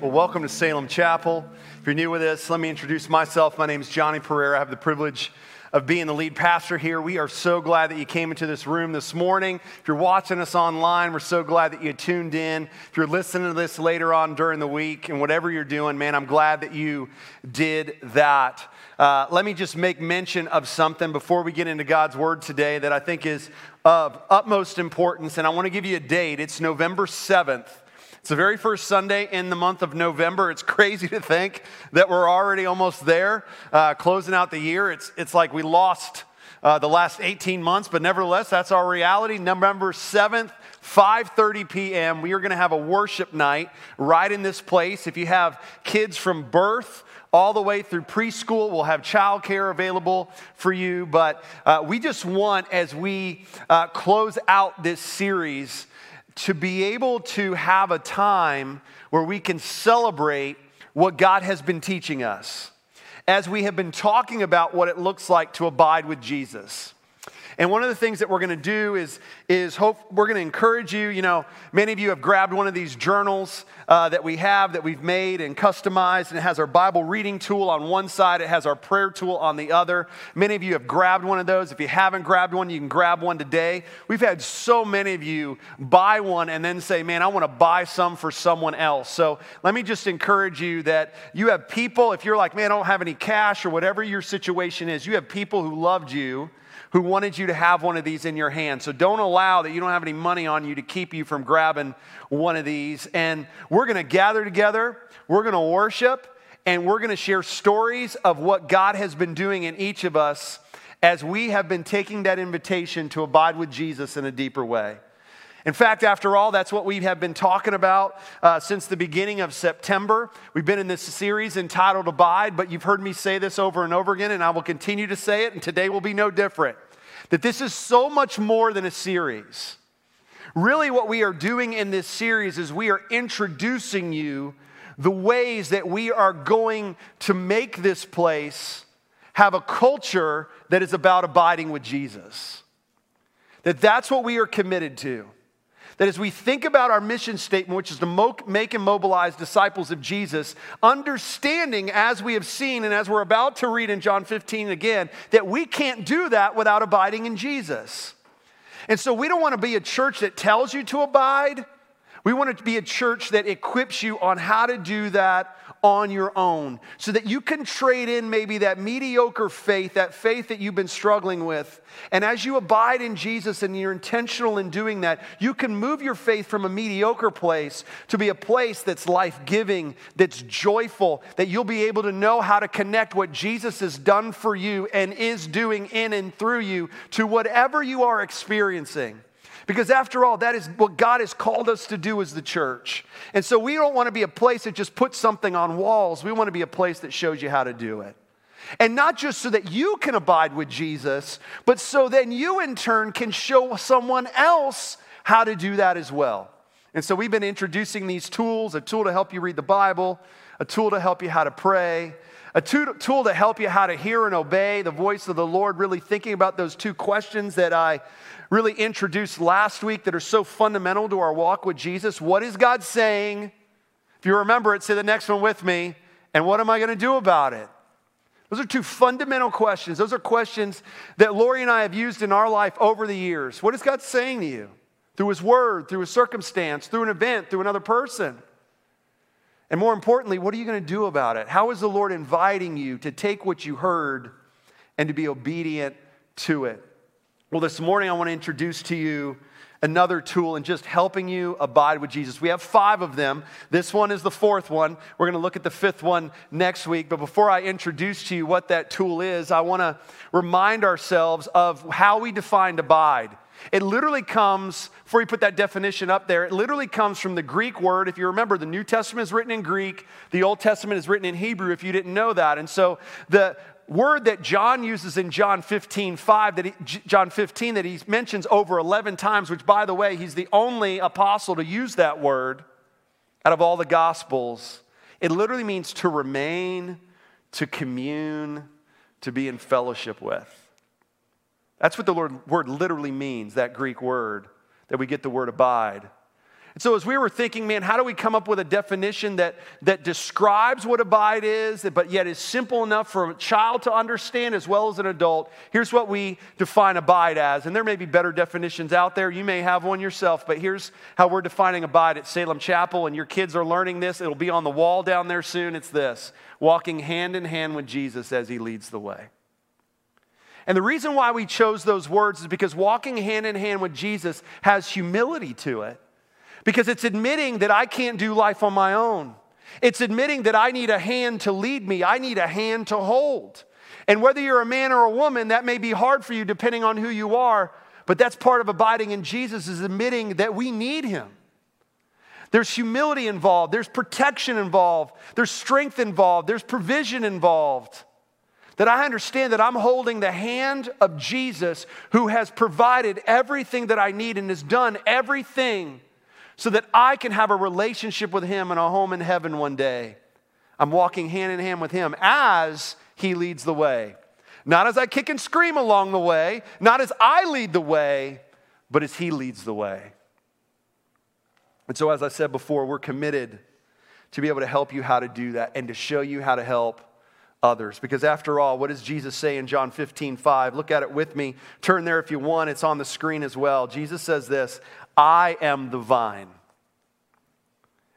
Well, welcome to Salem Chapel. If you're new with us, let me introduce myself. My name is Johnny Pereira. I have the privilege of being the lead pastor here. We are so glad that you came into this room this morning. If you're watching us online, we're so glad that you tuned in. If you're listening to this later on during the week and whatever you're doing, man, I'm glad that you did that. Uh, let me just make mention of something before we get into God's word today that I think is of utmost importance, and I want to give you a date. It's November 7th. It's the very first Sunday in the month of November. It's crazy to think that we're already almost there, uh, closing out the year. It's, it's like we lost uh, the last 18 months, but nevertheless, that's our reality. November 7th, 5:30 p.m. We are going to have a worship night right in this place. If you have kids from birth all the way through preschool, we'll have childcare available for you. But uh, we just want, as we uh, close out this series, to be able to have a time where we can celebrate what God has been teaching us as we have been talking about what it looks like to abide with Jesus. And one of the things that we're going to do is, is hope we're going to encourage you. You know, many of you have grabbed one of these journals uh, that we have that we've made and customized, and it has our Bible reading tool on one side, it has our prayer tool on the other. Many of you have grabbed one of those. If you haven't grabbed one, you can grab one today. We've had so many of you buy one and then say, Man, I want to buy some for someone else. So let me just encourage you that you have people, if you're like, Man, I don't have any cash or whatever your situation is, you have people who loved you who wanted you to have one of these in your hand. So don't allow that you don't have any money on you to keep you from grabbing one of these. And we're going to gather together, we're going to worship, and we're going to share stories of what God has been doing in each of us as we have been taking that invitation to abide with Jesus in a deeper way. In fact, after all, that's what we have been talking about uh, since the beginning of September. We've been in this series entitled Abide, but you've heard me say this over and over again, and I will continue to say it, and today will be no different. That this is so much more than a series. Really, what we are doing in this series is we are introducing you the ways that we are going to make this place have a culture that is about abiding with Jesus. That that's what we are committed to that as we think about our mission statement, which is to make and mobilize disciples of Jesus, understanding as we have seen and as we're about to read in John 15 again, that we can't do that without abiding in Jesus. And so we don't want to be a church that tells you to abide. We want to be a church that equips you on how to do that on your own so that you can trade in maybe that mediocre faith, that faith that you've been struggling with. And as you abide in Jesus and you're intentional in doing that, you can move your faith from a mediocre place to be a place that's life giving, that's joyful, that you'll be able to know how to connect what Jesus has done for you and is doing in and through you to whatever you are experiencing. Because after all, that is what God has called us to do as the church. And so we don't want to be a place that just puts something on walls. We want to be a place that shows you how to do it. And not just so that you can abide with Jesus, but so then you in turn can show someone else how to do that as well. And so we've been introducing these tools a tool to help you read the Bible, a tool to help you how to pray, a tool to help you how to hear and obey the voice of the Lord, really thinking about those two questions that I really introduced last week that are so fundamental to our walk with Jesus. What is God saying? If you remember it, say the next one with me. And what am I going to do about it? Those are two fundamental questions. Those are questions that Lori and I have used in our life over the years. What is God saying to you? Through His Word, through a circumstance, through an event, through another person. And more importantly, what are you going to do about it? How is the Lord inviting you to take what you heard and to be obedient to it? Well, this morning I want to introduce to you another tool in just helping you abide with Jesus. We have five of them. This one is the fourth one. We're going to look at the fifth one next week. But before I introduce to you what that tool is, I want to remind ourselves of how we defined abide. It literally comes, before you put that definition up there, it literally comes from the Greek word. If you remember, the New Testament is written in Greek, the Old Testament is written in Hebrew, if you didn't know that. And so the word that John uses in John 15, 5, that he, John 15, that he mentions over 11 times, which by the way, he's the only apostle to use that word out of all the gospels. It literally means to remain, to commune, to be in fellowship with. That's what the word literally means, that Greek word, that we get the word abide. And so, as we were thinking, man, how do we come up with a definition that, that describes what abide is, but yet is simple enough for a child to understand as well as an adult? Here's what we define abide as. And there may be better definitions out there. You may have one yourself, but here's how we're defining abide at Salem Chapel. And your kids are learning this. It'll be on the wall down there soon. It's this walking hand in hand with Jesus as he leads the way. And the reason why we chose those words is because walking hand in hand with Jesus has humility to it. Because it's admitting that I can't do life on my own. It's admitting that I need a hand to lead me, I need a hand to hold. And whether you're a man or a woman, that may be hard for you depending on who you are, but that's part of abiding in Jesus is admitting that we need him. There's humility involved, there's protection involved, there's strength involved, there's provision involved. That I understand that I'm holding the hand of Jesus who has provided everything that I need and has done everything so that I can have a relationship with Him and a home in heaven one day. I'm walking hand in hand with Him as He leads the way. Not as I kick and scream along the way, not as I lead the way, but as He leads the way. And so, as I said before, we're committed to be able to help you how to do that and to show you how to help others. Because after all, what does Jesus say in John 15, 5? Look at it with me. Turn there if you want. It's on the screen as well. Jesus says this I am the vine,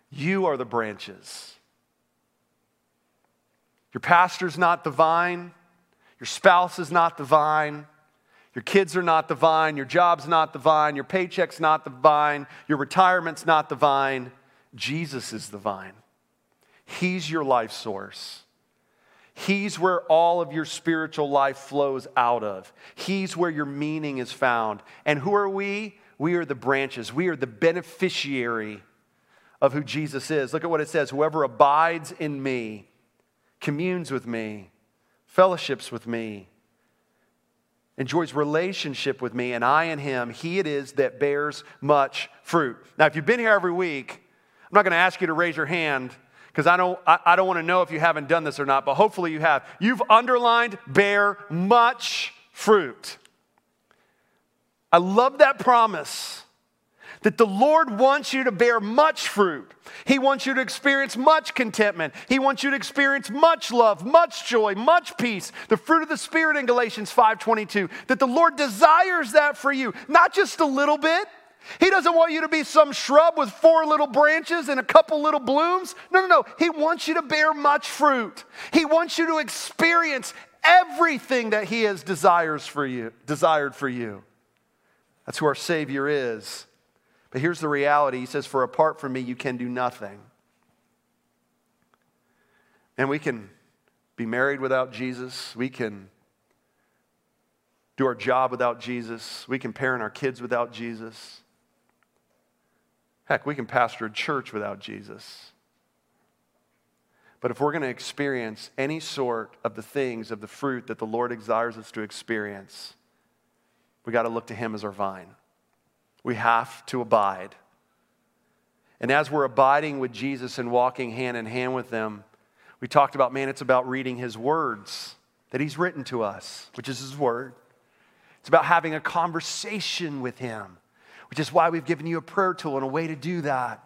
you are the branches. Your pastor's not the vine, your spouse is not the vine. Your kids are not the vine, your job's not the vine, your paycheck's not the vine, your retirement's not the vine. Jesus is the vine. He's your life source. He's where all of your spiritual life flows out of. He's where your meaning is found. And who are we? We are the branches, we are the beneficiary of who Jesus is. Look at what it says Whoever abides in me, communes with me, fellowships with me, enjoys relationship with me, and I and him, he it is that bears much fruit. Now, if you've been here every week, I'm not going to ask you to raise your hand because I don't, I, I don't want to know if you haven't done this or not, but hopefully you have. You've underlined bear much fruit. I love that promise that the Lord wants you to bear much fruit. He wants you to experience much contentment. He wants you to experience much love, much joy, much peace. The fruit of the Spirit in Galatians 5:22. That the Lord desires that for you, not just a little bit. He doesn't want you to be some shrub with four little branches and a couple little blooms. No, no, no. He wants you to bear much fruit. He wants you to experience everything that he has desires for you, desired for you. That's who our Savior is. But here's the reality He says, For apart from me, you can do nothing. And we can be married without Jesus. We can do our job without Jesus. We can parent our kids without Jesus. Heck, we can pastor a church without Jesus. But if we're going to experience any sort of the things, of the fruit that the Lord desires us to experience, we got to look to Him as our vine. We have to abide. And as we're abiding with Jesus and walking hand in hand with them, we talked about, man, it's about reading His words that He's written to us, which is His word. It's about having a conversation with Him, which is why we've given you a prayer tool and a way to do that.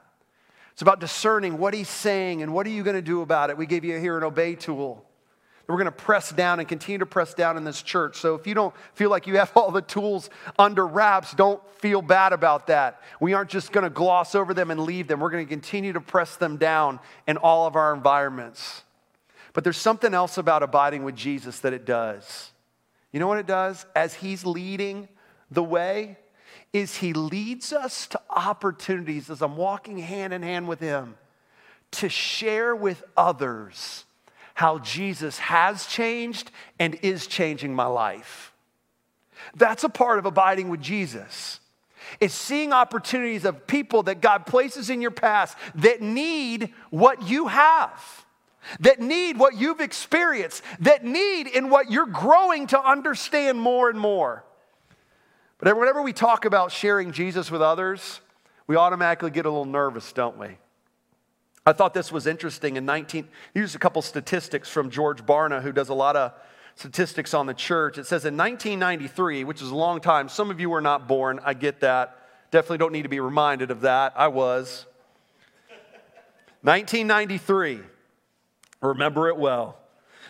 It's about discerning what He's saying and what are you going to do about it. We gave you a hear and obey tool. We're going to press down and continue to press down in this church. So if you don't feel like you have all the tools under wraps, don't feel bad about that. We aren't just going to gloss over them and leave them. We're going to continue to press them down in all of our environments. But there's something else about abiding with Jesus that it does. You know what it does? As he's leading the way, is he leads us to opportunities as I'm walking hand in hand with him to share with others how Jesus has changed and is changing my life. That's a part of abiding with Jesus. It's seeing opportunities of people that God places in your past that need what you have, that need what you've experienced, that need in what you're growing to understand more and more. But whenever we talk about sharing Jesus with others, we automatically get a little nervous, don't we? I thought this was interesting. In 19, here's a couple statistics from George Barna, who does a lot of statistics on the church. It says in 1993, which is a long time, some of you were not born, I get that. Definitely don't need to be reminded of that. I was. 1993. Remember it well.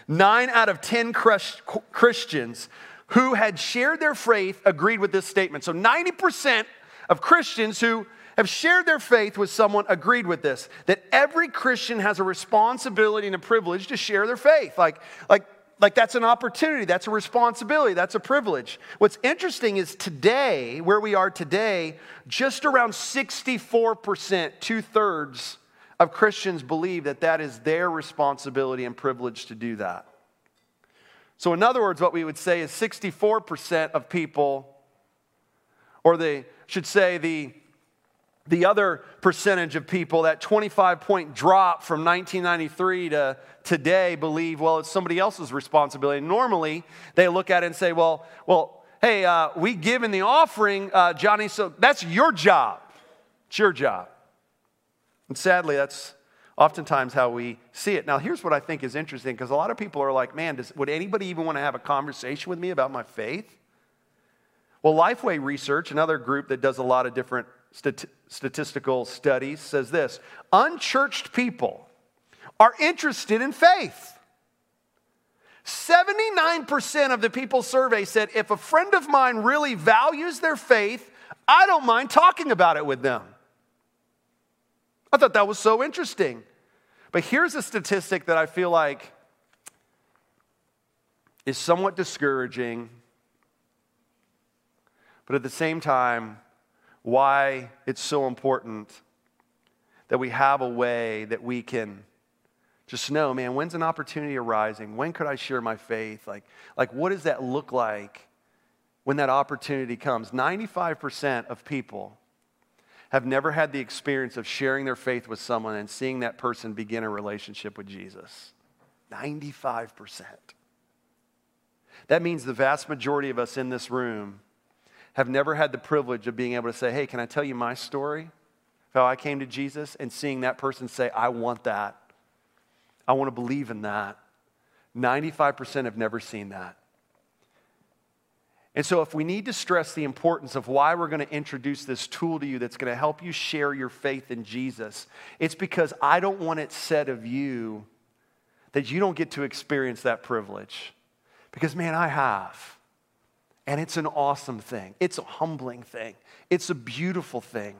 Nine out of 10 Christians who had shared their faith agreed with this statement. So 90% of Christians who have shared their faith with someone agreed with this that every Christian has a responsibility and a privilege to share their faith. Like, like, like that's an opportunity, that's a responsibility, that's a privilege. What's interesting is today, where we are today, just around 64%, two thirds of Christians believe that that is their responsibility and privilege to do that. So, in other words, what we would say is 64% of people, or they should say the, the other percentage of people, that 25 point drop from 1993 to today, believe, well, it's somebody else's responsibility. Normally, they look at it and say, well, well, hey, uh, we give in the offering, uh, Johnny, so that's your job. It's your job. And sadly, that's oftentimes how we see it. Now, here's what I think is interesting because a lot of people are like, man, does, would anybody even want to have a conversation with me about my faith? Well, Lifeway Research, another group that does a lot of different stat- statistical studies, says this unchurched people are interested in faith. 79% of the people surveyed said if a friend of mine really values their faith, I don't mind talking about it with them. I thought that was so interesting. But here's a statistic that I feel like is somewhat discouraging, but at the same time, why it's so important that we have a way that we can just know, man, when's an opportunity arising? When could I share my faith? Like, like what does that look like when that opportunity comes? 95% of people have never had the experience of sharing their faith with someone and seeing that person begin a relationship with Jesus. 95%. That means the vast majority of us in this room have never had the privilege of being able to say, Hey, can I tell you my story? How I came to Jesus and seeing that person say, I want that. I want to believe in that. 95% have never seen that. And so, if we need to stress the importance of why we're going to introduce this tool to you that's going to help you share your faith in Jesus, it's because I don't want it said of you that you don't get to experience that privilege. Because, man, I have. And it's an awesome thing, it's a humbling thing, it's a beautiful thing.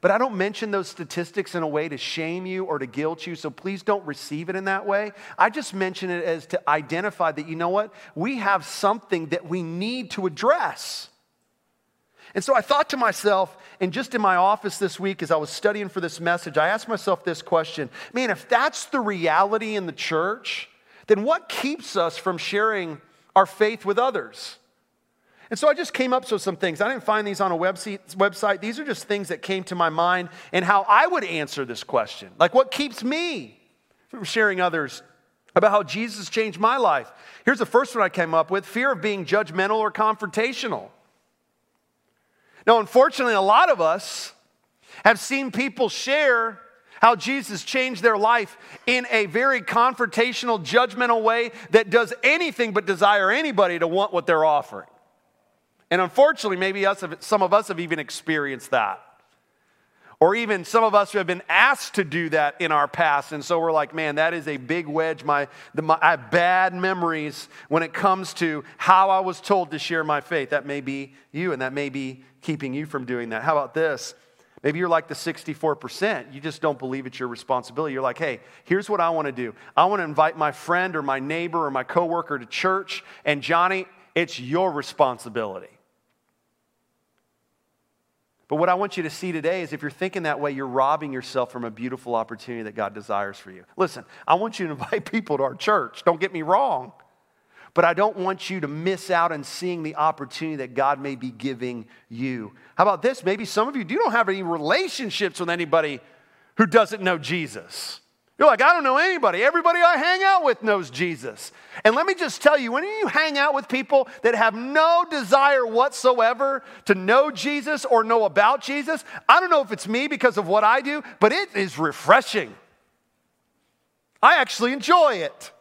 But I don't mention those statistics in a way to shame you or to guilt you, so please don't receive it in that way. I just mention it as to identify that, you know what? We have something that we need to address. And so I thought to myself, and just in my office this week as I was studying for this message, I asked myself this question man, if that's the reality in the church, then what keeps us from sharing our faith with others? And so I just came up with some things. I didn't find these on a website. These are just things that came to my mind and how I would answer this question. Like, what keeps me from sharing others about how Jesus changed my life? Here's the first one I came up with fear of being judgmental or confrontational. Now, unfortunately, a lot of us have seen people share how Jesus changed their life in a very confrontational, judgmental way that does anything but desire anybody to want what they're offering. And unfortunately, maybe us, some of us have even experienced that. Or even some of us who have been asked to do that in our past. And so we're like, man, that is a big wedge. My, the, my, I have bad memories when it comes to how I was told to share my faith. That may be you, and that may be keeping you from doing that. How about this? Maybe you're like the 64%. You just don't believe it's your responsibility. You're like, hey, here's what I want to do. I want to invite my friend or my neighbor or my coworker to church, and Johnny, it's your responsibility. But what I want you to see today is if you're thinking that way, you're robbing yourself from a beautiful opportunity that God desires for you. Listen, I want you to invite people to our church. Don't get me wrong. But I don't want you to miss out on seeing the opportunity that God may be giving you. How about this? Maybe some of you do don't have any relationships with anybody who doesn't know Jesus. You're like, I don't know anybody. Everybody I hang out with knows Jesus. And let me just tell you, when you hang out with people that have no desire whatsoever to know Jesus or know about Jesus, I don't know if it's me because of what I do, but it is refreshing. I actually enjoy it.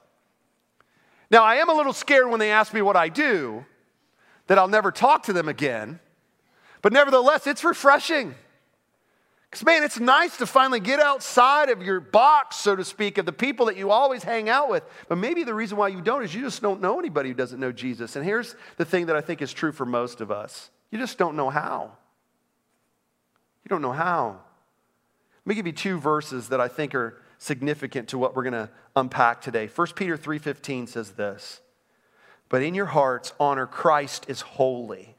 Now, I am a little scared when they ask me what I do, that I'll never talk to them again. But nevertheless, it's refreshing. Because, man, it's nice to finally get outside of your box, so to speak, of the people that you always hang out with. But maybe the reason why you don't is you just don't know anybody who doesn't know Jesus. And here's the thing that I think is true for most of us you just don't know how. You don't know how. Let me give you two verses that I think are significant to what we're going to unpack today. 1 Peter 3:15 says this. But in your hearts honor Christ as holy,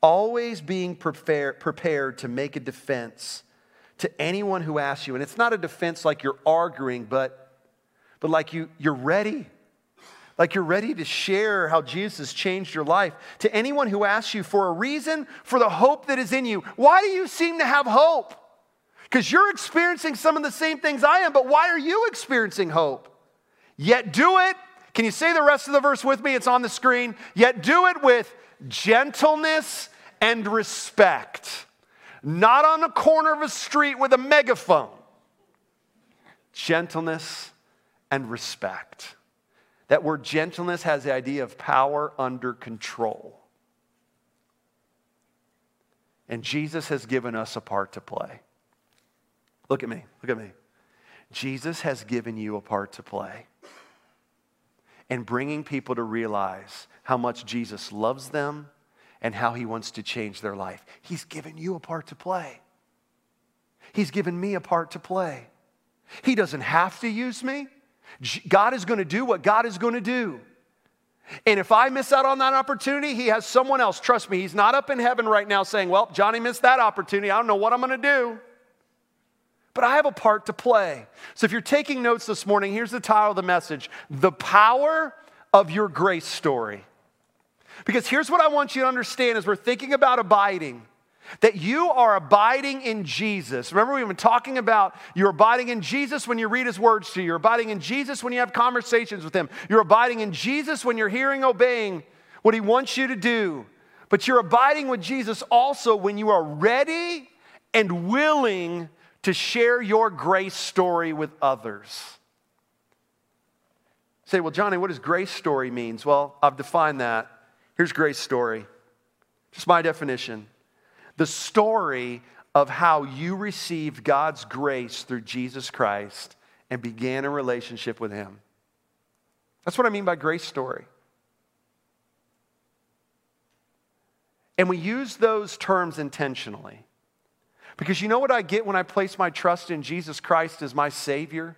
always being prepared, prepared to make a defense to anyone who asks you. And it's not a defense like you're arguing, but, but like you, you're ready. Like you're ready to share how Jesus has changed your life. To anyone who asks you for a reason for the hope that is in you. Why do you seem to have hope? Because you're experiencing some of the same things I am, but why are you experiencing hope? Yet do it. Can you say the rest of the verse with me? It's on the screen. Yet do it with gentleness and respect, not on the corner of a street with a megaphone. Gentleness and respect. That word gentleness has the idea of power under control. And Jesus has given us a part to play. Look at me, look at me. Jesus has given you a part to play in bringing people to realize how much Jesus loves them and how he wants to change their life. He's given you a part to play. He's given me a part to play. He doesn't have to use me. God is going to do what God is going to do. And if I miss out on that opportunity, He has someone else. Trust me, He's not up in heaven right now saying, Well, Johnny missed that opportunity. I don't know what I'm going to do. But I have a part to play. So if you're taking notes this morning, here's the title of the message The Power of Your Grace Story. Because here's what I want you to understand as we're thinking about abiding that you are abiding in Jesus. Remember, we've been talking about you're abiding in Jesus when you read his words to you, you're abiding in Jesus when you have conversations with him, you're abiding in Jesus when you're hearing, obeying what he wants you to do. But you're abiding with Jesus also when you are ready and willing to share your grace story with others. Say, well, Johnny, what does grace story means? Well, I've defined that. Here's grace story. Just my definition the story of how you received God's grace through Jesus Christ and began a relationship with Him. That's what I mean by grace story. And we use those terms intentionally. Because you know what I get when I place my trust in Jesus Christ as my Savior?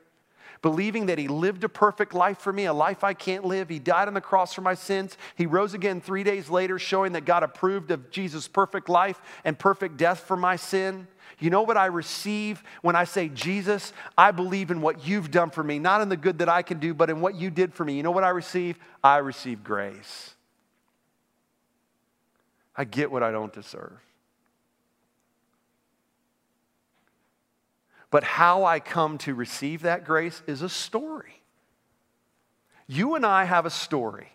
Believing that He lived a perfect life for me, a life I can't live. He died on the cross for my sins. He rose again three days later, showing that God approved of Jesus' perfect life and perfect death for my sin. You know what I receive when I say, Jesus, I believe in what you've done for me, not in the good that I can do, but in what you did for me. You know what I receive? I receive grace. I get what I don't deserve. But how I come to receive that grace is a story. You and I have a story.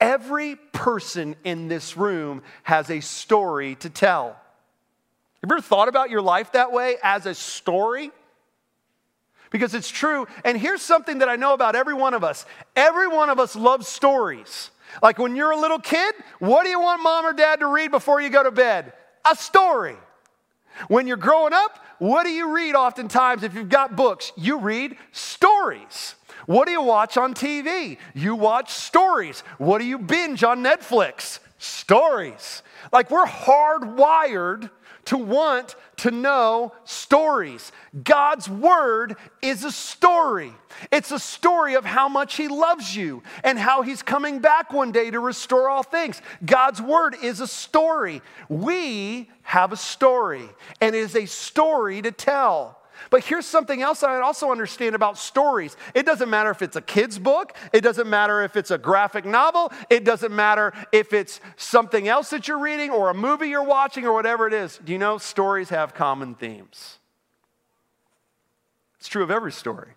Every person in this room has a story to tell. Have you ever thought about your life that way as a story? Because it's true. And here's something that I know about every one of us every one of us loves stories. Like when you're a little kid, what do you want mom or dad to read before you go to bed? A story. When you're growing up, what do you read oftentimes if you've got books? You read stories. What do you watch on TV? You watch stories. What do you binge on Netflix? Stories. Like we're hardwired to want to know stories. God's word is a story. It's a story of how much He loves you and how He's coming back one day to restore all things. God's word is a story. We have a story, and it is a story to tell. But here's something else I also understand about stories. It doesn't matter if it's a kid's book, it doesn't matter if it's a graphic novel, it doesn't matter if it's something else that you're reading or a movie you're watching or whatever it is. Do you know stories have common themes? It's true of every story.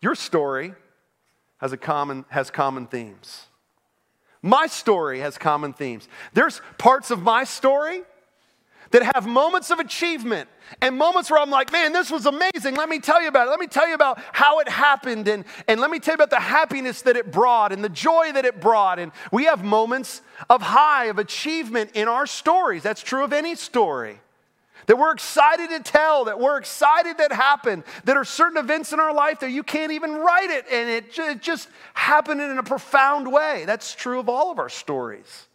Your story has, a common, has common themes. My story has common themes. There's parts of my story that have moments of achievement and moments where I'm like, man, this was amazing. Let me tell you about it. Let me tell you about how it happened. And, and let me tell you about the happiness that it brought and the joy that it brought. And we have moments of high, of achievement in our stories. That's true of any story. That we're excited to tell, that we're excited that happened, that are certain events in our life that you can't even write it and it, it just happened in a profound way. That's true of all of our stories.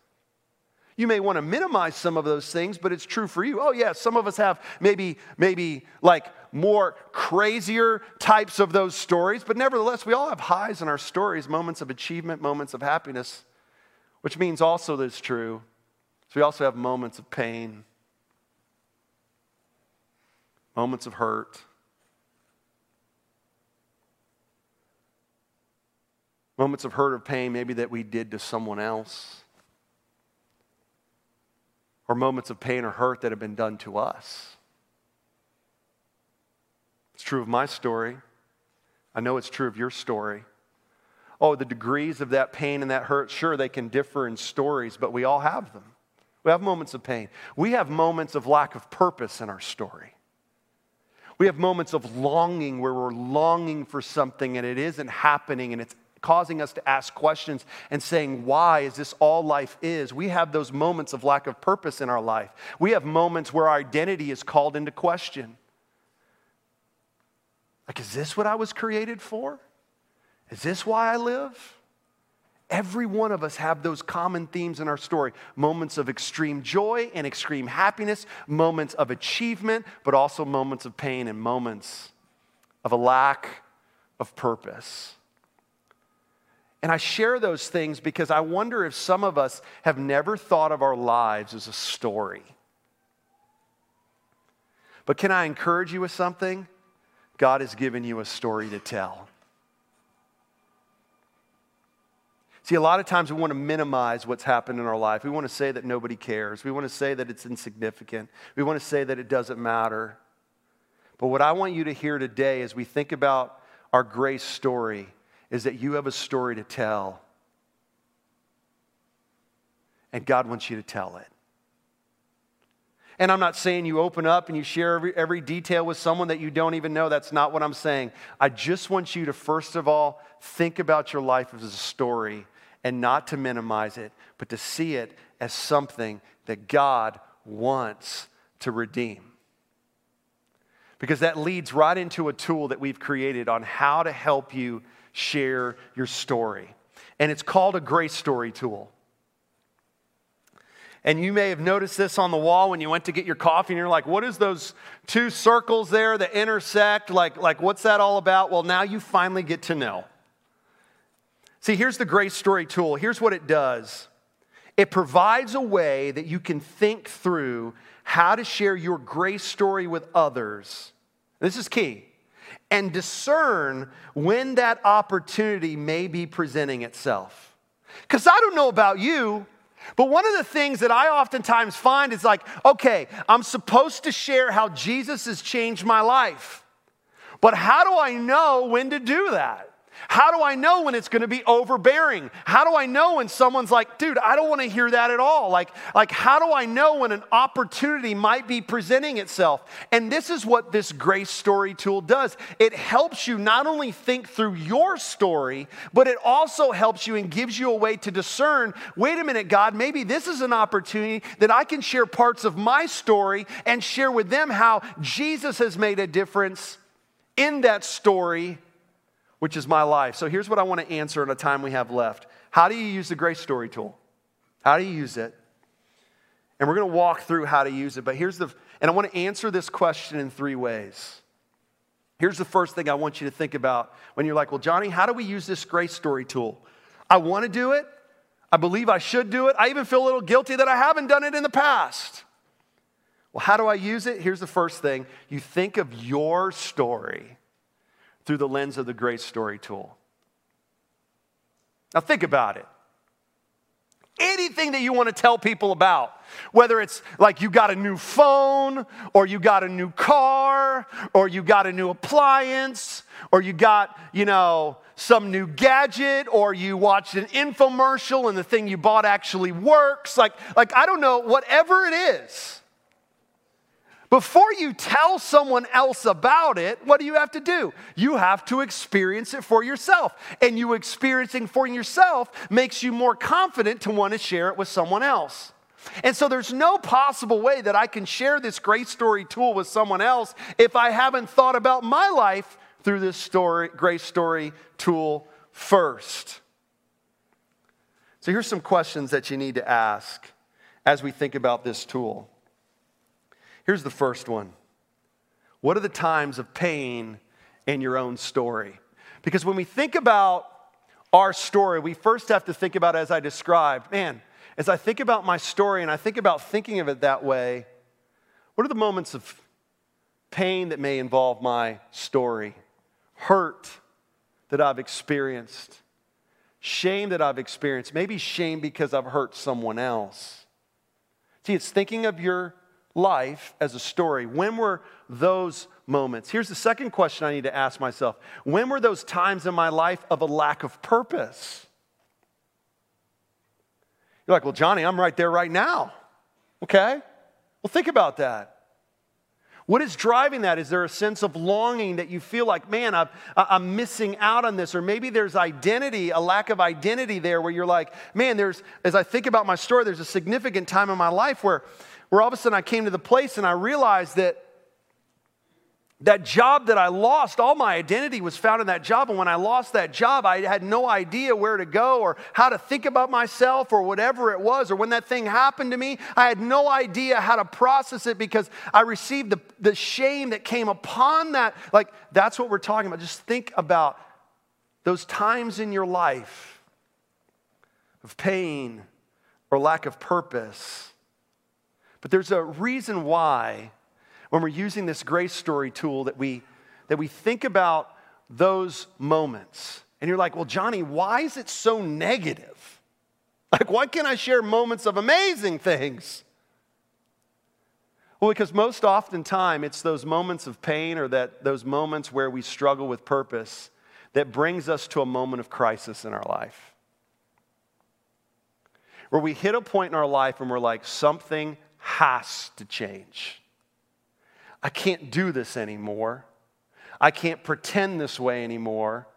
You may want to minimize some of those things, but it's true for you. Oh, yeah, some of us have maybe, maybe like more crazier types of those stories, but nevertheless, we all have highs in our stories, moments of achievement, moments of happiness, which means also that it's true. So we also have moments of pain, moments of hurt. Moments of hurt or pain, maybe that we did to someone else or moments of pain or hurt that have been done to us. It's true of my story. I know it's true of your story. Oh, the degrees of that pain and that hurt, sure, they can differ in stories, but we all have them. We have moments of pain. We have moments of lack of purpose in our story. We have moments of longing where we're longing for something and it isn't happening and it's causing us to ask questions and saying, Why is this all life is? We have those moments of lack of purpose in our life. We have moments where our identity is called into question. Like, is this what I was created for? Is this why I live? Every one of us have those common themes in our story moments of extreme joy and extreme happiness, moments of achievement, but also moments of pain and moments of a lack of purpose. And I share those things because I wonder if some of us have never thought of our lives as a story. But can I encourage you with something? God has given you a story to tell. See, a lot of times we want to minimize what's happened in our life. We want to say that nobody cares. We want to say that it's insignificant. We want to say that it doesn't matter. But what I want you to hear today as we think about our grace story is that you have a story to tell. And God wants you to tell it. And I'm not saying you open up and you share every, every detail with someone that you don't even know. That's not what I'm saying. I just want you to, first of all, think about your life as a story and not to minimize it, but to see it as something that God wants to redeem. Because that leads right into a tool that we've created on how to help you share your story. And it's called a grace story tool. And you may have noticed this on the wall when you went to get your coffee and you're like, what is those two circles there that intersect? Like, like what's that all about? Well, now you finally get to know. See, here's the grace story tool. Here's what it does it provides a way that you can think through how to share your grace story with others. This is key and discern when that opportunity may be presenting itself. Because I don't know about you, but one of the things that I oftentimes find is like, okay, I'm supposed to share how Jesus has changed my life. But how do I know when to do that? How do I know when it's going to be overbearing? How do I know when someone's like, dude, I don't want to hear that at all? Like, like, how do I know when an opportunity might be presenting itself? And this is what this grace story tool does. It helps you not only think through your story, but it also helps you and gives you a way to discern wait a minute, God, maybe this is an opportunity that I can share parts of my story and share with them how Jesus has made a difference in that story which is my life. So here's what I want to answer in the time we have left. How do you use the grace story tool? How do you use it? And we're going to walk through how to use it. But here's the, and I want to answer this question in three ways. Here's the first thing I want you to think about when you're like, well, Johnny, how do we use this grace story tool? I want to do it. I believe I should do it. I even feel a little guilty that I haven't done it in the past. Well, how do I use it? Here's the first thing you think of your story through the lens of the Grace Story tool. Now, think about it. Anything that you want to tell people about, whether it's like you got a new phone, or you got a new car, or you got a new appliance, or you got, you know, some new gadget, or you watched an infomercial and the thing you bought actually works. Like, like I don't know, whatever it is, Before you tell someone else about it, what do you have to do? You have to experience it for yourself. And you experiencing for yourself makes you more confident to want to share it with someone else. And so there's no possible way that I can share this grace story tool with someone else if I haven't thought about my life through this story, grace story tool first. So here's some questions that you need to ask as we think about this tool. Here's the first one What are the times of pain in your own story? Because when we think about our story, we first have to think about, as I described, man, as I think about my story and I think about thinking of it that way, what are the moments of pain that may involve my story? Hurt that I've experienced, shame that I've experienced, maybe shame because I've hurt someone else. See, it's thinking of your life as a story. When were those moments? Here's the second question I need to ask myself When were those times in my life of a lack of purpose? You're like, well, Johnny, I'm right there right now. Okay? Well, think about that. What is driving that? Is there a sense of longing that you feel like, man, i am missing out on this? Or maybe there's identity, a lack of identity there where you're like, man, there's, as I think about my story, there's a significant time in my life where, where all of a sudden I came to the place and I realized that that job that I lost, all my identity was found in that job. And when I lost that job, I had no idea where to go or how to think about myself or whatever it was. Or when that thing happened to me, I had no idea how to process it because I received the, the shame that came upon that. Like, that's what we're talking about. Just think about those times in your life of pain or lack of purpose. But there's a reason why when we're using this grace story tool that we that we think about those moments. And you're like, well, Johnny, why is it so negative? Like, why can't I share moments of amazing things? Well, because most often time it's those moments of pain or that those moments where we struggle with purpose that brings us to a moment of crisis in our life. Where we hit a point in our life and we're like, something has to change. I can't do this anymore. I can't pretend this way anymore.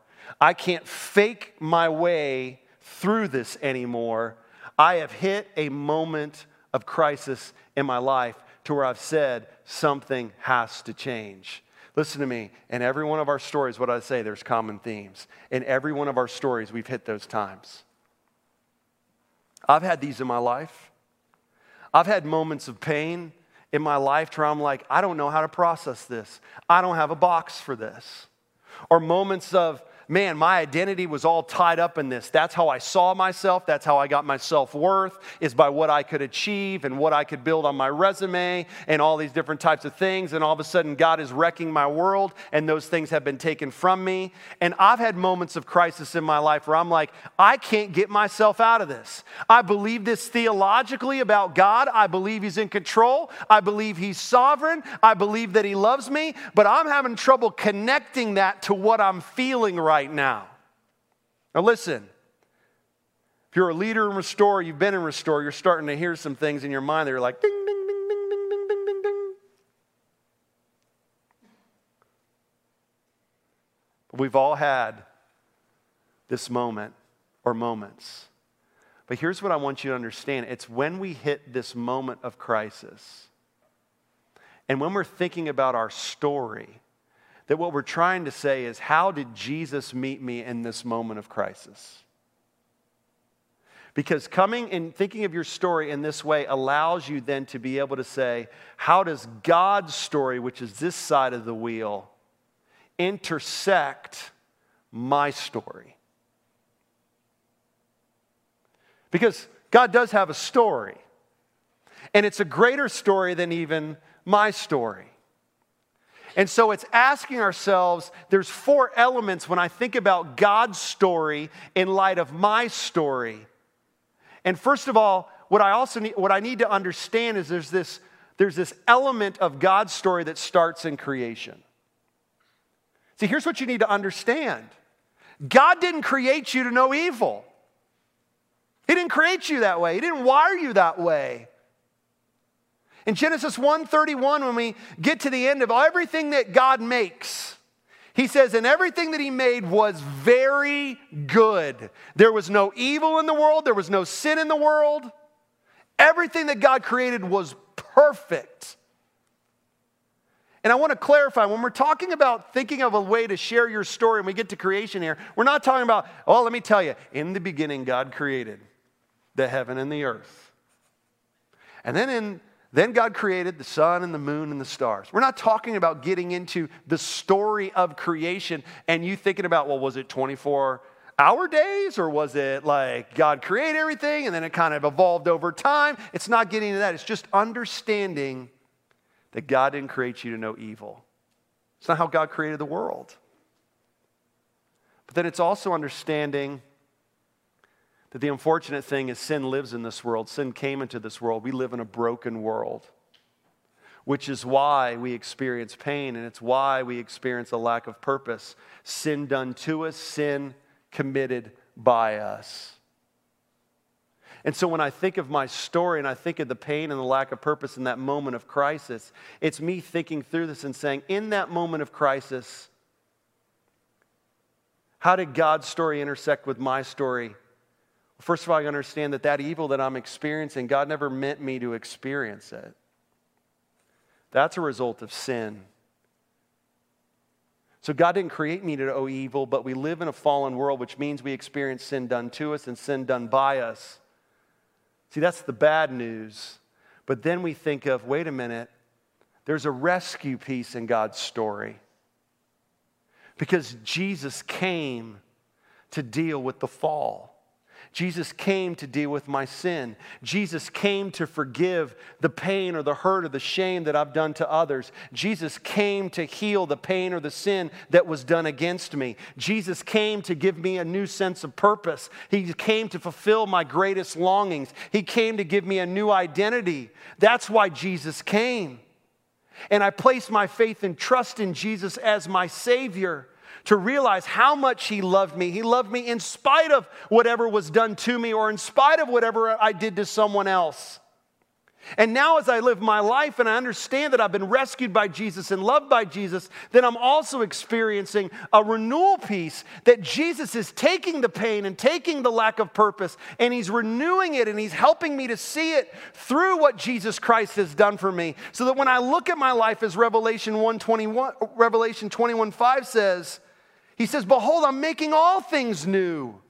I can't fake my way through this anymore. I have hit a moment of crisis in my life to where I've said something has to change. Listen to me. In every one of our stories, what I say, there's common themes. In every one of our stories, we've hit those times. I've had these in my life. I've had moments of pain in my life where I'm like, I don't know how to process this. I don't have a box for this. Or moments of man, my identity was all tied up in this. That's how I saw myself. That's how I got my self worth, is by what I could achieve and what I could build on my resume and all these different types of things. And all of a sudden, God is wrecking my world, and those things have been taken from me. And I've had moments of crisis in my life where I'm like, I can't get myself out of this. I believe this theologically about God. I believe He's in control. I believe He's sovereign. I believe that He loves me, but I'm having trouble connecting that to what I'm feeling right right now. Now, listen. If you're a leader in Restore, you've been in Restore, you're starting to hear some things in your mind that are like ding, ding, ding, ding, ding, ding, ding, ding, ding. We've all had this moment or moments. But here's what I want you to understand it's when we hit this moment of crisis and when we're thinking about our story that what we're trying to say is, how did Jesus meet me in this moment of crisis? Because coming and thinking of your story in this way allows you then to be able to say, how does God's story, which is this side of the wheel, intersect my story? Because God does have a story, and it's a greater story than even my story. And so it's asking ourselves there's four elements when I think about God's story in light of my story. And first of all, what I also need, what I need to understand is there's this, there's this element of God's story that starts in creation. See, here's what you need to understand God didn't create you to know evil, He didn't create you that way, He didn't wire you that way. In Genesis 1:31 when we get to the end of everything that God makes, he says, and everything that he made was very good. There was no evil in the world, there was no sin in the world. Everything that God created was perfect. And I want to clarify when we're talking about thinking of a way to share your story and we get to creation here, we're not talking about, oh, let me tell you, in the beginning, God created the heaven and the earth. And then in then God created the sun and the moon and the stars. We're not talking about getting into the story of creation and you thinking about, well, was it 24 hour days or was it like God created everything and then it kind of evolved over time? It's not getting into that. It's just understanding that God didn't create you to know evil. It's not how God created the world. But then it's also understanding that the unfortunate thing is sin lives in this world. Sin came into this world. We live in a broken world, which is why we experience pain and it's why we experience a lack of purpose. Sin done to us, sin committed by us. And so when I think of my story and I think of the pain and the lack of purpose in that moment of crisis, it's me thinking through this and saying, in that moment of crisis, how did God's story intersect with my story? First of all, I understand that that evil that I'm experiencing, God never meant me to experience it. That's a result of sin. So God didn't create me to know evil, but we live in a fallen world, which means we experience sin done to us and sin done by us. See, that's the bad news. But then we think of wait a minute, there's a rescue piece in God's story. Because Jesus came to deal with the fall. Jesus came to deal with my sin. Jesus came to forgive the pain or the hurt or the shame that I've done to others. Jesus came to heal the pain or the sin that was done against me. Jesus came to give me a new sense of purpose. He came to fulfill my greatest longings. He came to give me a new identity. That's why Jesus came. And I place my faith and trust in Jesus as my Savior to realize how much He loved me. He loved me in spite of whatever was done to me or in spite of whatever I did to someone else. And now, as I live my life and I understand that I've been rescued by Jesus and loved by Jesus, then I'm also experiencing a renewal piece that Jesus is taking the pain and taking the lack of purpose and He's renewing it and He's helping me to see it through what Jesus Christ has done for me. So that when I look at my life as Revelation 121, Revelation 21 5 says, he says, Behold, I'm making all things new.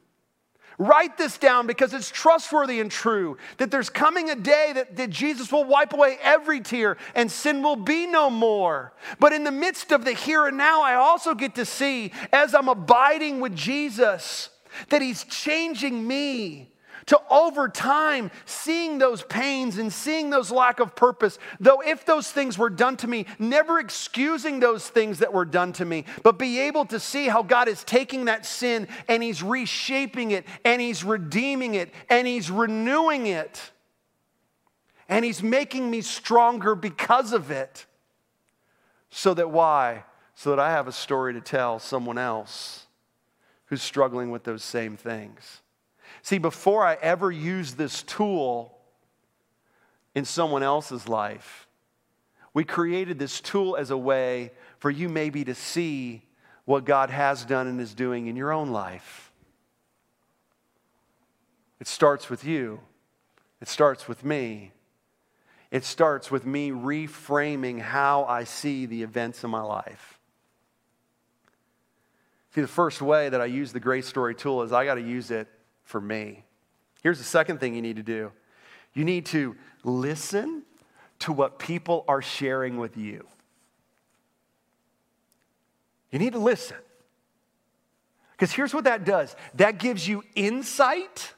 Write this down because it's trustworthy and true that there's coming a day that, that, Jesus will wipe away every tear and sin will be no more. But in the midst of the here and now, I also get to see as I'm abiding with Jesus that He's changing me to over time seeing those pains and seeing those lack of purpose, though if those things were done to me, never excusing those things that were done to me, but be able to see how God is taking that sin and He's reshaping it and He's redeeming it and He's renewing it. And He's making me stronger because of it. So that why? So that I have a story to tell someone else who's struggling with those same things. See, before I ever use this tool in someone else's life, we created this tool as a way for you maybe to see what God has done and is doing in your own life. It starts with you, it starts with me. It starts with me reframing how I see the events in my life. See, the first way that I use the Grace Story tool is I got to use it for me. Here's the second thing you need to do you need to listen to what people are sharing with you. You need to listen. Because here's what that does that gives you insight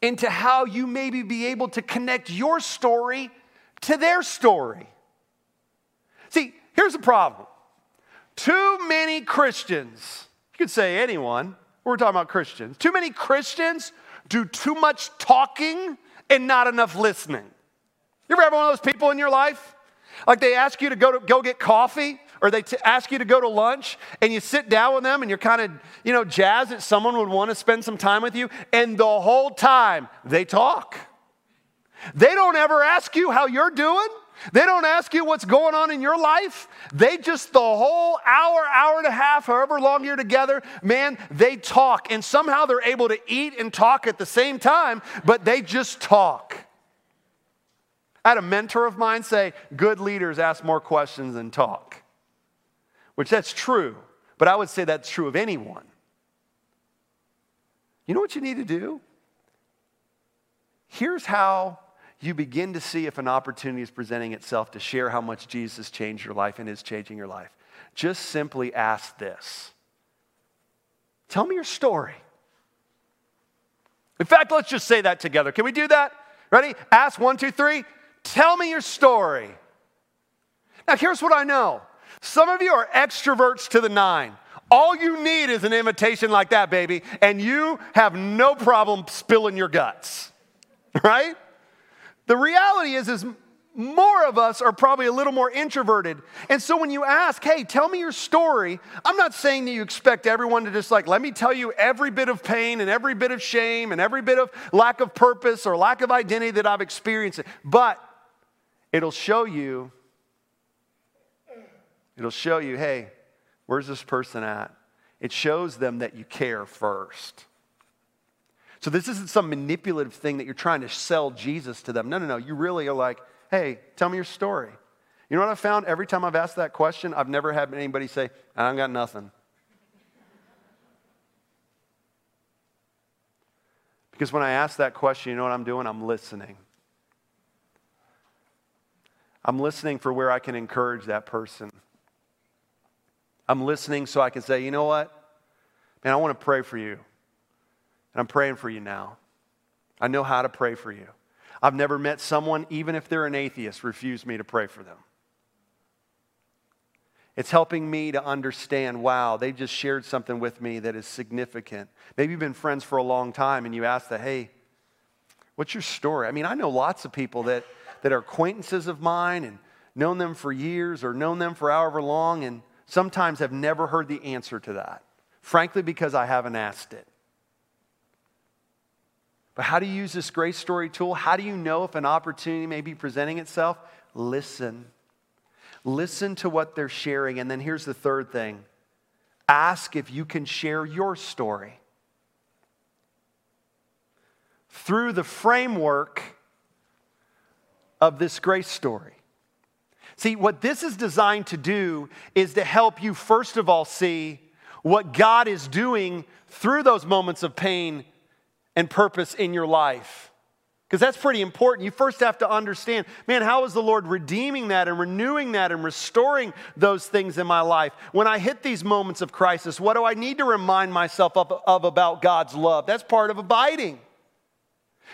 into how you maybe be able to connect your story to their story. See, here's the problem too many Christians, you could say anyone, we're talking about Christians. Too many Christians do too much talking and not enough listening. You ever have one of those people in your life? Like they ask you to go, to, go get coffee or they t- ask you to go to lunch and you sit down with them and you're kind of, you know, jazzed that someone would want to spend some time with you and the whole time they talk. They don't ever ask you how you're doing. They don't ask you what's going on in your life. They just, the whole hour, hour and a half, however long you're together, man, they talk. And somehow they're able to eat and talk at the same time, but they just talk. I had a mentor of mine say, good leaders ask more questions than talk, which that's true, but I would say that's true of anyone. You know what you need to do? Here's how you begin to see if an opportunity is presenting itself to share how much Jesus changed your life and is changing your life. Just simply ask this Tell me your story. In fact, let's just say that together. Can we do that? Ready? Ask one, two, three. Tell me your story. Now, here's what I know some of you are extroverts to the nine. All you need is an invitation like that, baby, and you have no problem spilling your guts, right? The reality is, is more of us are probably a little more introverted. And so when you ask, hey, tell me your story, I'm not saying that you expect everyone to just like, let me tell you every bit of pain and every bit of shame and every bit of lack of purpose or lack of identity that I've experienced. But it'll show you, it'll show you, hey, where's this person at? It shows them that you care first. So this isn't some manipulative thing that you're trying to sell Jesus to them. No, no, no. You really are like, hey, tell me your story. You know what I've found? Every time I've asked that question, I've never had anybody say, I have got nothing. Because when I ask that question, you know what I'm doing? I'm listening. I'm listening for where I can encourage that person. I'm listening so I can say, you know what? Man, I want to pray for you. And I'm praying for you now. I know how to pray for you. I've never met someone, even if they're an atheist, refuse me to pray for them. It's helping me to understand wow, they just shared something with me that is significant. Maybe you've been friends for a long time and you ask that, hey, what's your story? I mean, I know lots of people that, that are acquaintances of mine and known them for years or known them for however long and sometimes have never heard the answer to that. Frankly, because I haven't asked it. But how do you use this grace story tool? How do you know if an opportunity may be presenting itself? Listen. Listen to what they're sharing. And then here's the third thing ask if you can share your story. Through the framework of this grace story. See, what this is designed to do is to help you, first of all, see what God is doing through those moments of pain and purpose in your life. Because that's pretty important. You first have to understand, man, how is the Lord redeeming that and renewing that and restoring those things in my life? When I hit these moments of crisis, what do I need to remind myself of, of about God's love? That's part of abiding.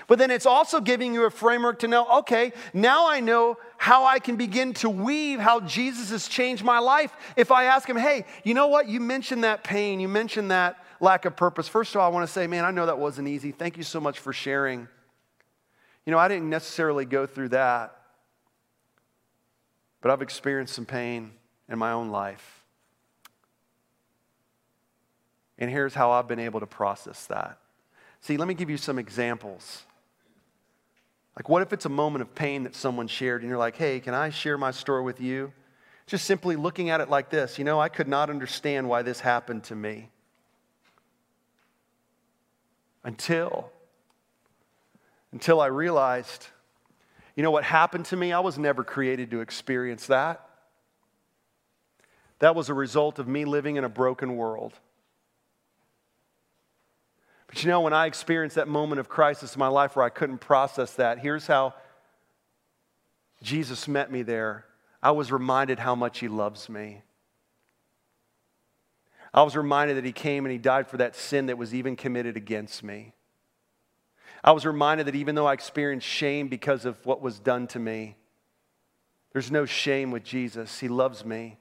But then it's also giving you a framework to know, okay, now I know how I can begin to weave how Jesus has changed my life. If I ask him, hey, you know what? You mentioned that pain, you mentioned that lack of purpose. First of all, I want to say, man, I know that wasn't easy. Thank you so much for sharing. You know, I didn't necessarily go through that, but I've experienced some pain in my own life. And here's how I've been able to process that. See, let me give you some examples. Like, what if it's a moment of pain that someone shared and you're like, hey, can I share my story with you? Just simply looking at it like this you know, I could not understand why this happened to me until until I realized you know what happened to me? I was never created to experience that. That was a result of me living in a broken world. But you know when I experienced that moment of crisis in my life where I couldn't process that here's how Jesus met me there. I was reminded how much he loves me I was reminded that he came and he died for that sin that was even committed against me. I was reminded that even though I experienced shame because of what was done to me, there's no shame with Jesus. He loves me,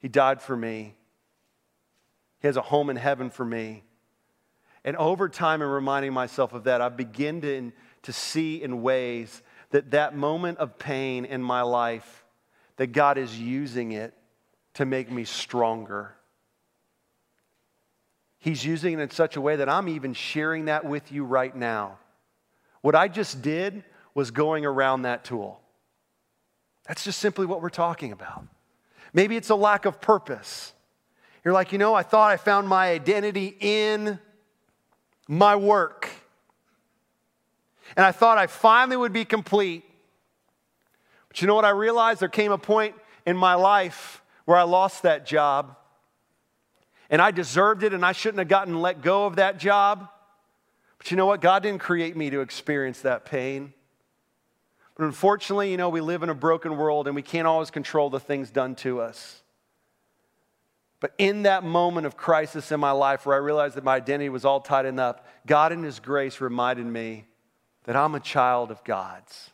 He died for me, He has a home in heaven for me. And over time, in reminding myself of that, I begin to, to see in ways that that moment of pain in my life, that God is using it to make me stronger He's using it in such a way that I'm even sharing that with you right now. What I just did was going around that tool. That's just simply what we're talking about. Maybe it's a lack of purpose. You're like, you know, I thought I found my identity in my work. And I thought I finally would be complete. But you know what I realized? There came a point in my life where I lost that job. And I deserved it, and I shouldn't have gotten let go of that job. But you know what? God didn't create me to experience that pain. But unfortunately, you know, we live in a broken world and we can't always control the things done to us. But in that moment of crisis in my life where I realized that my identity was all tied up, God in His grace reminded me that I'm a child of God's,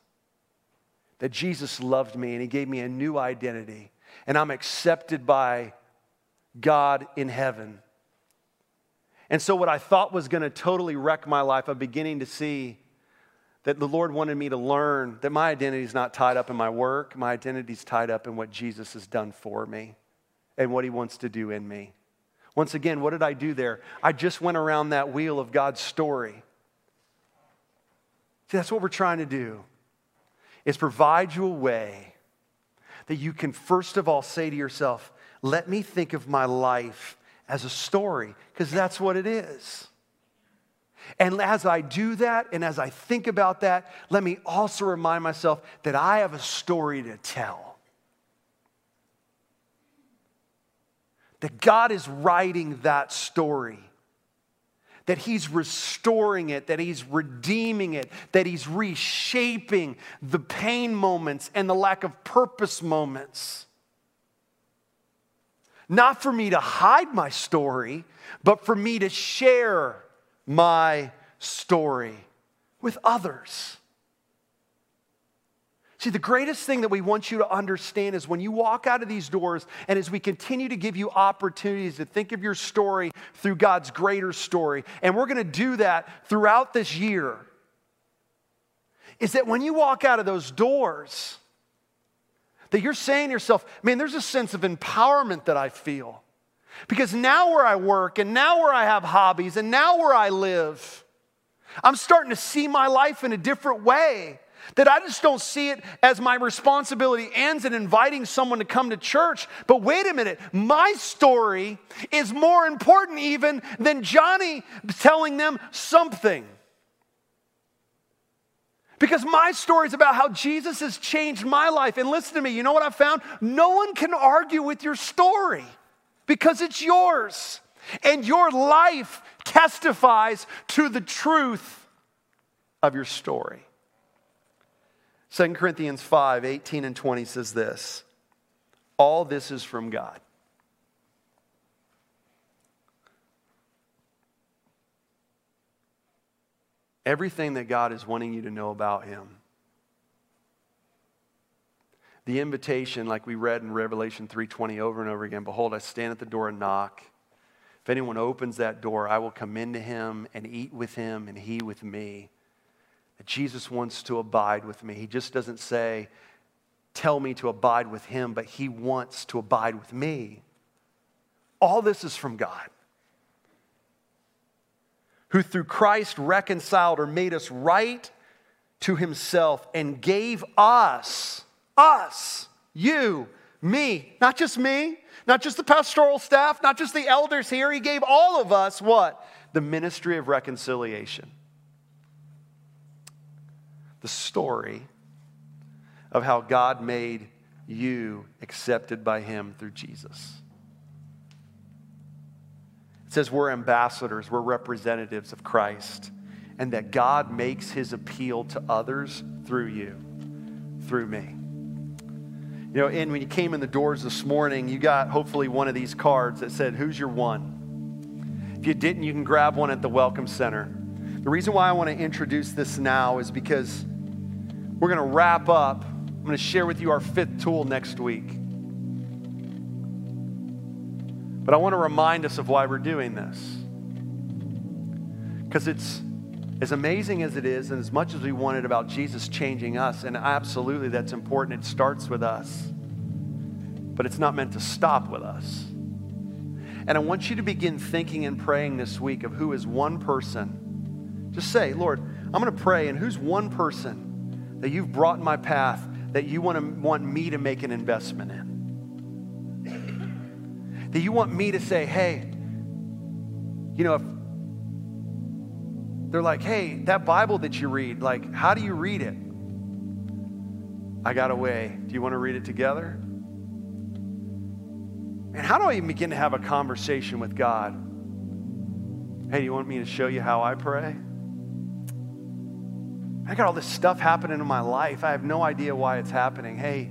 that Jesus loved me and He gave me a new identity, and I'm accepted by God in heaven. And so, what I thought was going to totally wreck my life, I'm beginning to see that the Lord wanted me to learn that my identity is not tied up in my work, my identity is tied up in what Jesus has done for me and what He wants to do in me. Once again, what did I do there? I just went around that wheel of God's story. See, that's what we're trying to do, is provide you a way that you can first of all say to yourself, let me think of my life as a story, because that's what it is. And as I do that and as I think about that, let me also remind myself that I have a story to tell. That God is writing that story. That He's restoring it, that He's redeeming it, that He's reshaping the pain moments and the lack of purpose moments. Not for me to hide my story, but for me to share my story with others. See, the greatest thing that we want you to understand is when you walk out of these doors, and as we continue to give you opportunities to think of your story through God's greater story, and we're going to do that throughout this year, is that when you walk out of those doors, that you're saying to yourself, man, there's a sense of empowerment that I feel. Because now where I work and now where I have hobbies and now where I live, I'm starting to see my life in a different way. That I just don't see it as my responsibility ends in inviting someone to come to church. But wait a minute, my story is more important even than Johnny telling them something. Because my story is about how Jesus has changed my life. And listen to me, you know what I found? No one can argue with your story because it's yours. And your life testifies to the truth of your story. 2 Corinthians 5 18 and 20 says this All this is from God. Everything that God is wanting you to know about Him. The invitation like we read in revelation 3.20 over and over again behold i stand at the door and knock. If anyone opens that door i will come into him and eat with him and he with me. That jesus wants to abide with me. He just doesn't say tell me to abide with him but he wants to abide with me. All this is from god who through christ reconciled or made us right to himself and gave us us, you, me, not just me, not just the pastoral staff, not just the elders here. He gave all of us what? The ministry of reconciliation. The story of how God made you accepted by Him through Jesus. Says we're ambassadors, we're representatives of Christ, and that God makes His appeal to others through you, through me. You know, and when you came in the doors this morning, you got hopefully one of these cards that said, Who's your one? If you didn't, you can grab one at the Welcome Center. The reason why I want to introduce this now is because we're going to wrap up. I'm going to share with you our fifth tool next week. But I want to remind us of why we're doing this. Because it's as amazing as it is, and as much as we want it about Jesus changing us, and absolutely that's important, it starts with us. But it's not meant to stop with us. And I want you to begin thinking and praying this week of who is one person. Just say, Lord, I'm going to pray, and who's one person that you've brought in my path that you want, to, want me to make an investment in. That you want me to say, hey, you know, if they're like, hey, that Bible that you read, like, how do you read it? I got a way. Do you want to read it together? And how do I even begin to have a conversation with God? Hey, do you want me to show you how I pray? I got all this stuff happening in my life. I have no idea why it's happening. Hey,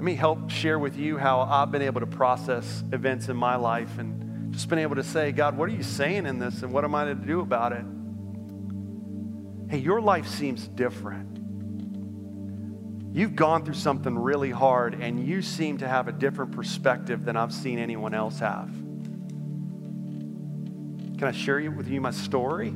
let me help share with you how I've been able to process events in my life and just been able to say, God, what are you saying in this and what am I to do about it? Hey, your life seems different. You've gone through something really hard and you seem to have a different perspective than I've seen anyone else have. Can I share with you my story?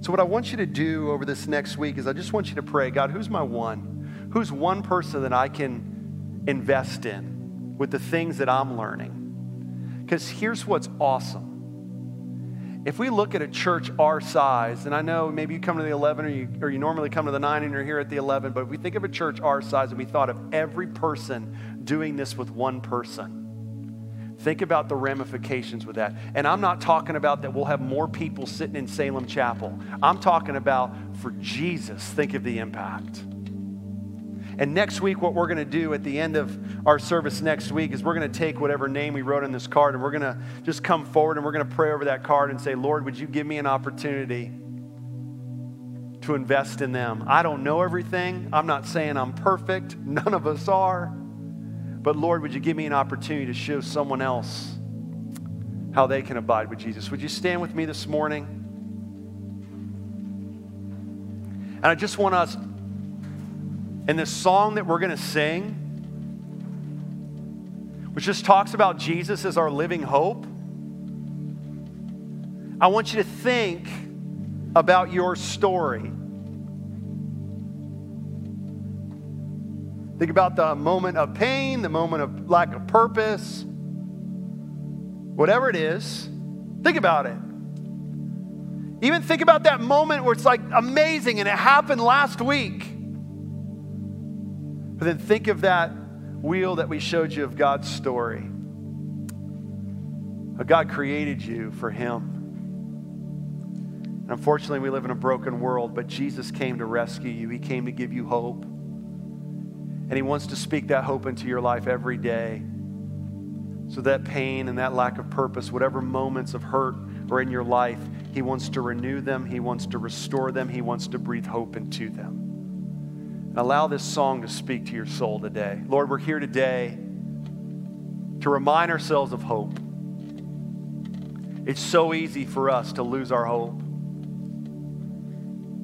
So, what I want you to do over this next week is I just want you to pray God, who's my one? Who's one person that I can invest in with the things that I'm learning? Because here's what's awesome. If we look at a church our size, and I know maybe you come to the 11 or you, or you normally come to the 9 and you're here at the 11, but if we think of a church our size and we thought of every person doing this with one person, Think about the ramifications with that. And I'm not talking about that we'll have more people sitting in Salem Chapel. I'm talking about for Jesus, think of the impact. And next week, what we're going to do at the end of our service next week is we're going to take whatever name we wrote on this card and we're going to just come forward and we're going to pray over that card and say, Lord, would you give me an opportunity to invest in them? I don't know everything. I'm not saying I'm perfect. None of us are. But Lord, would you give me an opportunity to show someone else how they can abide with Jesus? Would you stand with me this morning? And I just want us, in this song that we're going to sing, which just talks about Jesus as our living hope, I want you to think about your story. Think about the moment of pain, the moment of lack of purpose, whatever it is. Think about it. Even think about that moment where it's like amazing and it happened last week. But then think of that wheel that we showed you of God's story. God created you for Him. And unfortunately, we live in a broken world, but Jesus came to rescue you, He came to give you hope. And He wants to speak that hope into your life every day. So that pain and that lack of purpose, whatever moments of hurt are in your life, He wants to renew them. He wants to restore them. He wants to breathe hope into them. Allow this song to speak to your soul today. Lord, we're here today to remind ourselves of hope. It's so easy for us to lose our hope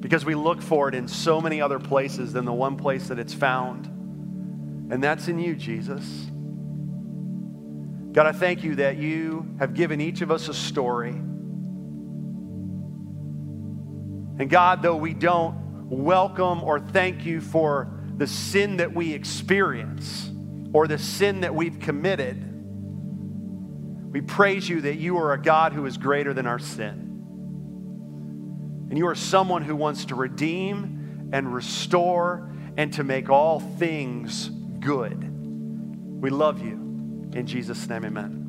because we look for it in so many other places than the one place that it's found and that's in you, Jesus. God, I thank you that you have given each of us a story. And God, though we don't welcome or thank you for the sin that we experience or the sin that we've committed, we praise you that you are a God who is greater than our sin. And you are someone who wants to redeem and restore and to make all things good. We love you. In Jesus' name, amen.